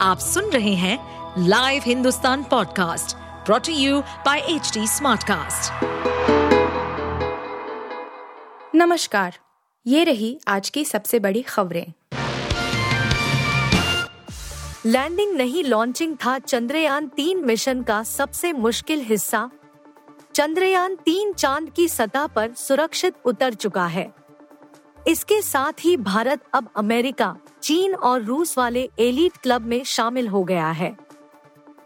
आप सुन रहे हैं live Hindustan podcast brought to you by H smartcast. नमस्कार, ये रही आज की सबसे बड़ी खबरें। लैंडिंग नहीं लॉन्चिंग था चंद्रयान तीन मिशन का सबसे मुश्किल हिस्सा। चंद्रयान तीन चाँद की सतह पर सुरक्षित उतर चुका है। इसके साथ ही भारत अब अमेरिका, चीन और रूस वाले एलिट क्लब में शामिल हो गया है।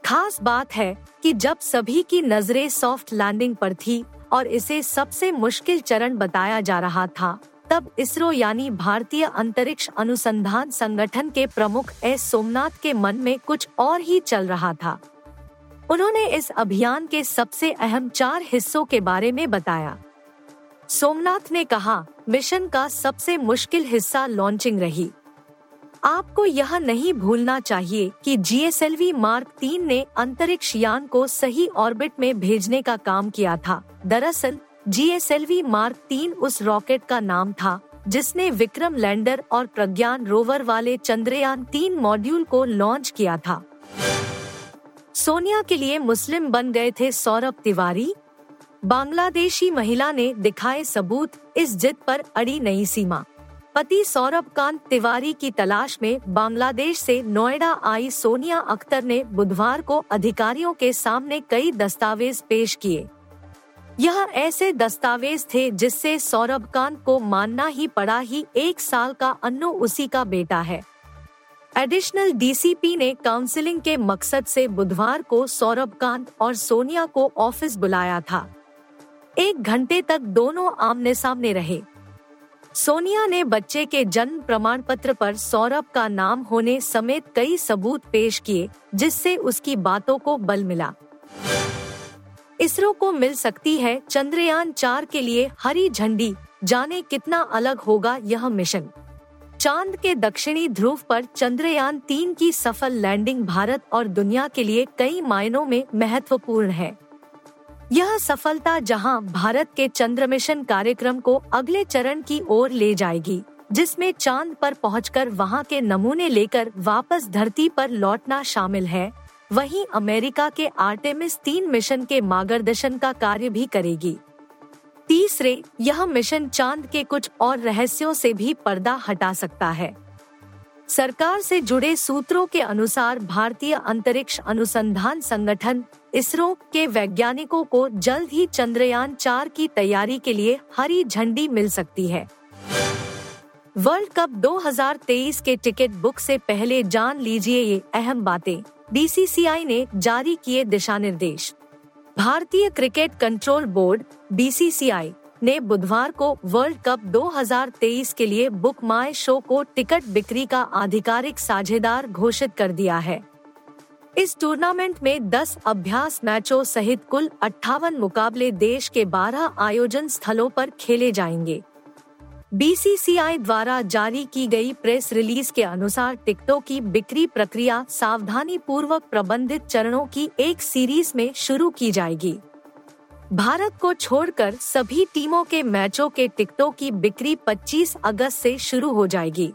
खास बात है कि जब सभी की नज़रें सॉफ्ट लैंडिंग पर थी और इसे सबसे मुश्किल चरण बताया जा रहा था, तब इसरो यानी भारतीय अंतरिक्ष अनुसंधान संगठन के प्रमुख एस. सोमनाथ के मन में कुछ और ही चल रहा था। उन्होंने इस अभियान के सबसे अहम चार हिस्सों के बारे में बताया। सोमनाथ ने कहा, मिशन का सबसे मुश्किल हिस्सा लॉन्चिंग रही। आपको यह नहीं भूलना चाहिए कि जीएसएलवी मार्क तीन ने अंतरिक्ष यान को सही ऑर्बिट में भेजने का काम किया था। दरअसल, जीएसएलवी मार्क तीन उस रॉकेट का नाम था, जिसने विक्रम लैंडर और प्रज्ञान रोवर वाले चंद्रयान तीन मॉड्यूल को लॉन्च किया था। सोनिया के लिए मुस्लिम बन गए थे सौरभ तिवारी बांग्लादेशी महिला ने दिखाए सबूत इस जिद पर अड़ी नई सीमा। पति सौरभ कांत तिवारी की तलाश में बांग्लादेश से नोएडा आई सोनिया अख्तर ने बुधवार को अधिकारियों के सामने कई दस्तावेज़ पेश किए। यह ऐसे दस्तावेज़ थे जिससे सौरभ कांत को मानना ही पड़ा ही एक साल का अन्नू उसी का बेटा है। एडिशनल डीसीपी ने काउंसलिंग के मकसद से बुधवार को सौरभ कांत और सोनिया को ऑफ़िस बुलाया था। एक घंटे तक दोनों आमने सामने रहे। सोनिया ने बच्चे के जन्म प्रमाण पत्र पर सौरभ का नाम होने समेत कई सबूत पेश किए, जिससे उसकी बातों को बल मिला। इसरो को मिल सकती है चंद्रयान चार के लिए हरी झंडी, जाने कितना अलग होगा यह मिशन। चाँद के दक्षिणी ध्रुव पर चंद्रयान तीन की सफल लैंडिंग भारत और दुनिया के लिए कई मायनों में महत्वपूर्ण है। यह सफलता जहाँ भारत के चंद्र मिशन कार्यक्रम को अगले चरण की ओर ले जाएगी, जिसमें चाँद पर पहुंचकर वहाँ के नमूने लेकर वापस धरती पर लौटना शामिल है। वहीं अमेरिका के आर्टेमिस तीन मिशन के मार्गदर्शन का कार्य भी करेगी। तीसरे, यह मिशन चाँद के कुछ और रहस्यों से भी पर्दा हटा सकता है। सरकार से जुड़े सूत्रों के अनुसार भारतीय अंतरिक्ष अनुसंधान संगठन इसरो के वैज्ञानिकों को जल्द ही चंद्रयान चार की तैयारी के लिए हरी झंडी मिल सकती है। वर्ल्ड कप 2023 के टिकट बुक से पहले जान लीजिए ये अहम बातें बीसीसीआई ने जारी किए दिशा निर्देश भारतीय क्रिकेट कंट्रोल बोर्ड बीसीसीआई ने बुधवार को वर्ल्ड कप 2023 के लिए बुक माई शो को टिकट बिक्री का आधिकारिक साझेदार घोषित कर दिया है। इस टूर्नामेंट में 10 अभ्यास मैचों सहित कुल अट्ठावन मुकाबले देश के 12 आयोजन स्थलों पर खेले जाएँगे। बीसीसीआई द्वारा जारी की गई प्रेस रिलीज़ के अनुसार टिकटों की बिक्री प्रक्रिया सावधानी पूर्वक प्रबंधित चरणों की एक सीरीज़ में शुरू की जाएगी। भारत को छोड़कर सभी टीमों के मैचों के टिकटों की बिक्री 25 अगस्त से शुरू हो जाएगी।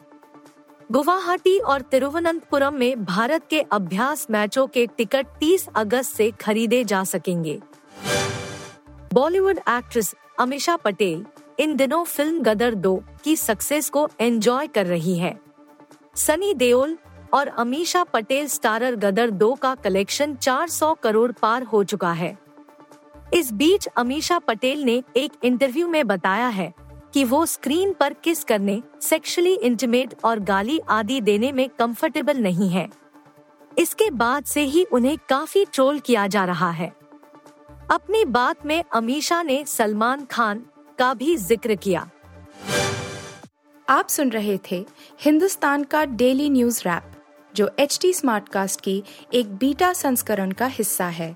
गुवाहाटी और तिरुवनंतपुरम में भारत के अभ्यास मैचों के टिकट 30 अगस्त से खरीदे जा सकेंगे। बॉलीवुड एक्ट्रेस अमीषा पटेल इन दिनों फ़िल्म गदर दो की सक्सेस को एंजॉय कर रही है। सनी देओल और अमीषा पटेल स्टारर गदर दो का कलेक्शन 400 करोड़ पार हो चुका है। इस बीच अमीषा पटेल ने एक इंटरव्यू में बताया है कि वो स्क्रीन पर किस करने सेक्सुअली इंटीमेट और गाली आदि देने में कंफर्टेबल नहीं है। इसके बाद से ही उन्हें काफ़ी ट्रोल किया जा रहा है। अपनी बात में अमीषा ने सलमान खान का भी ज़िक्र किया। आप सुन रहे थे हिंदुस्तान का डेली न्यूज़ रैप जो एच टी स्मार्ट कास्ट की एक बीटा संस्करण का हिस्सा है।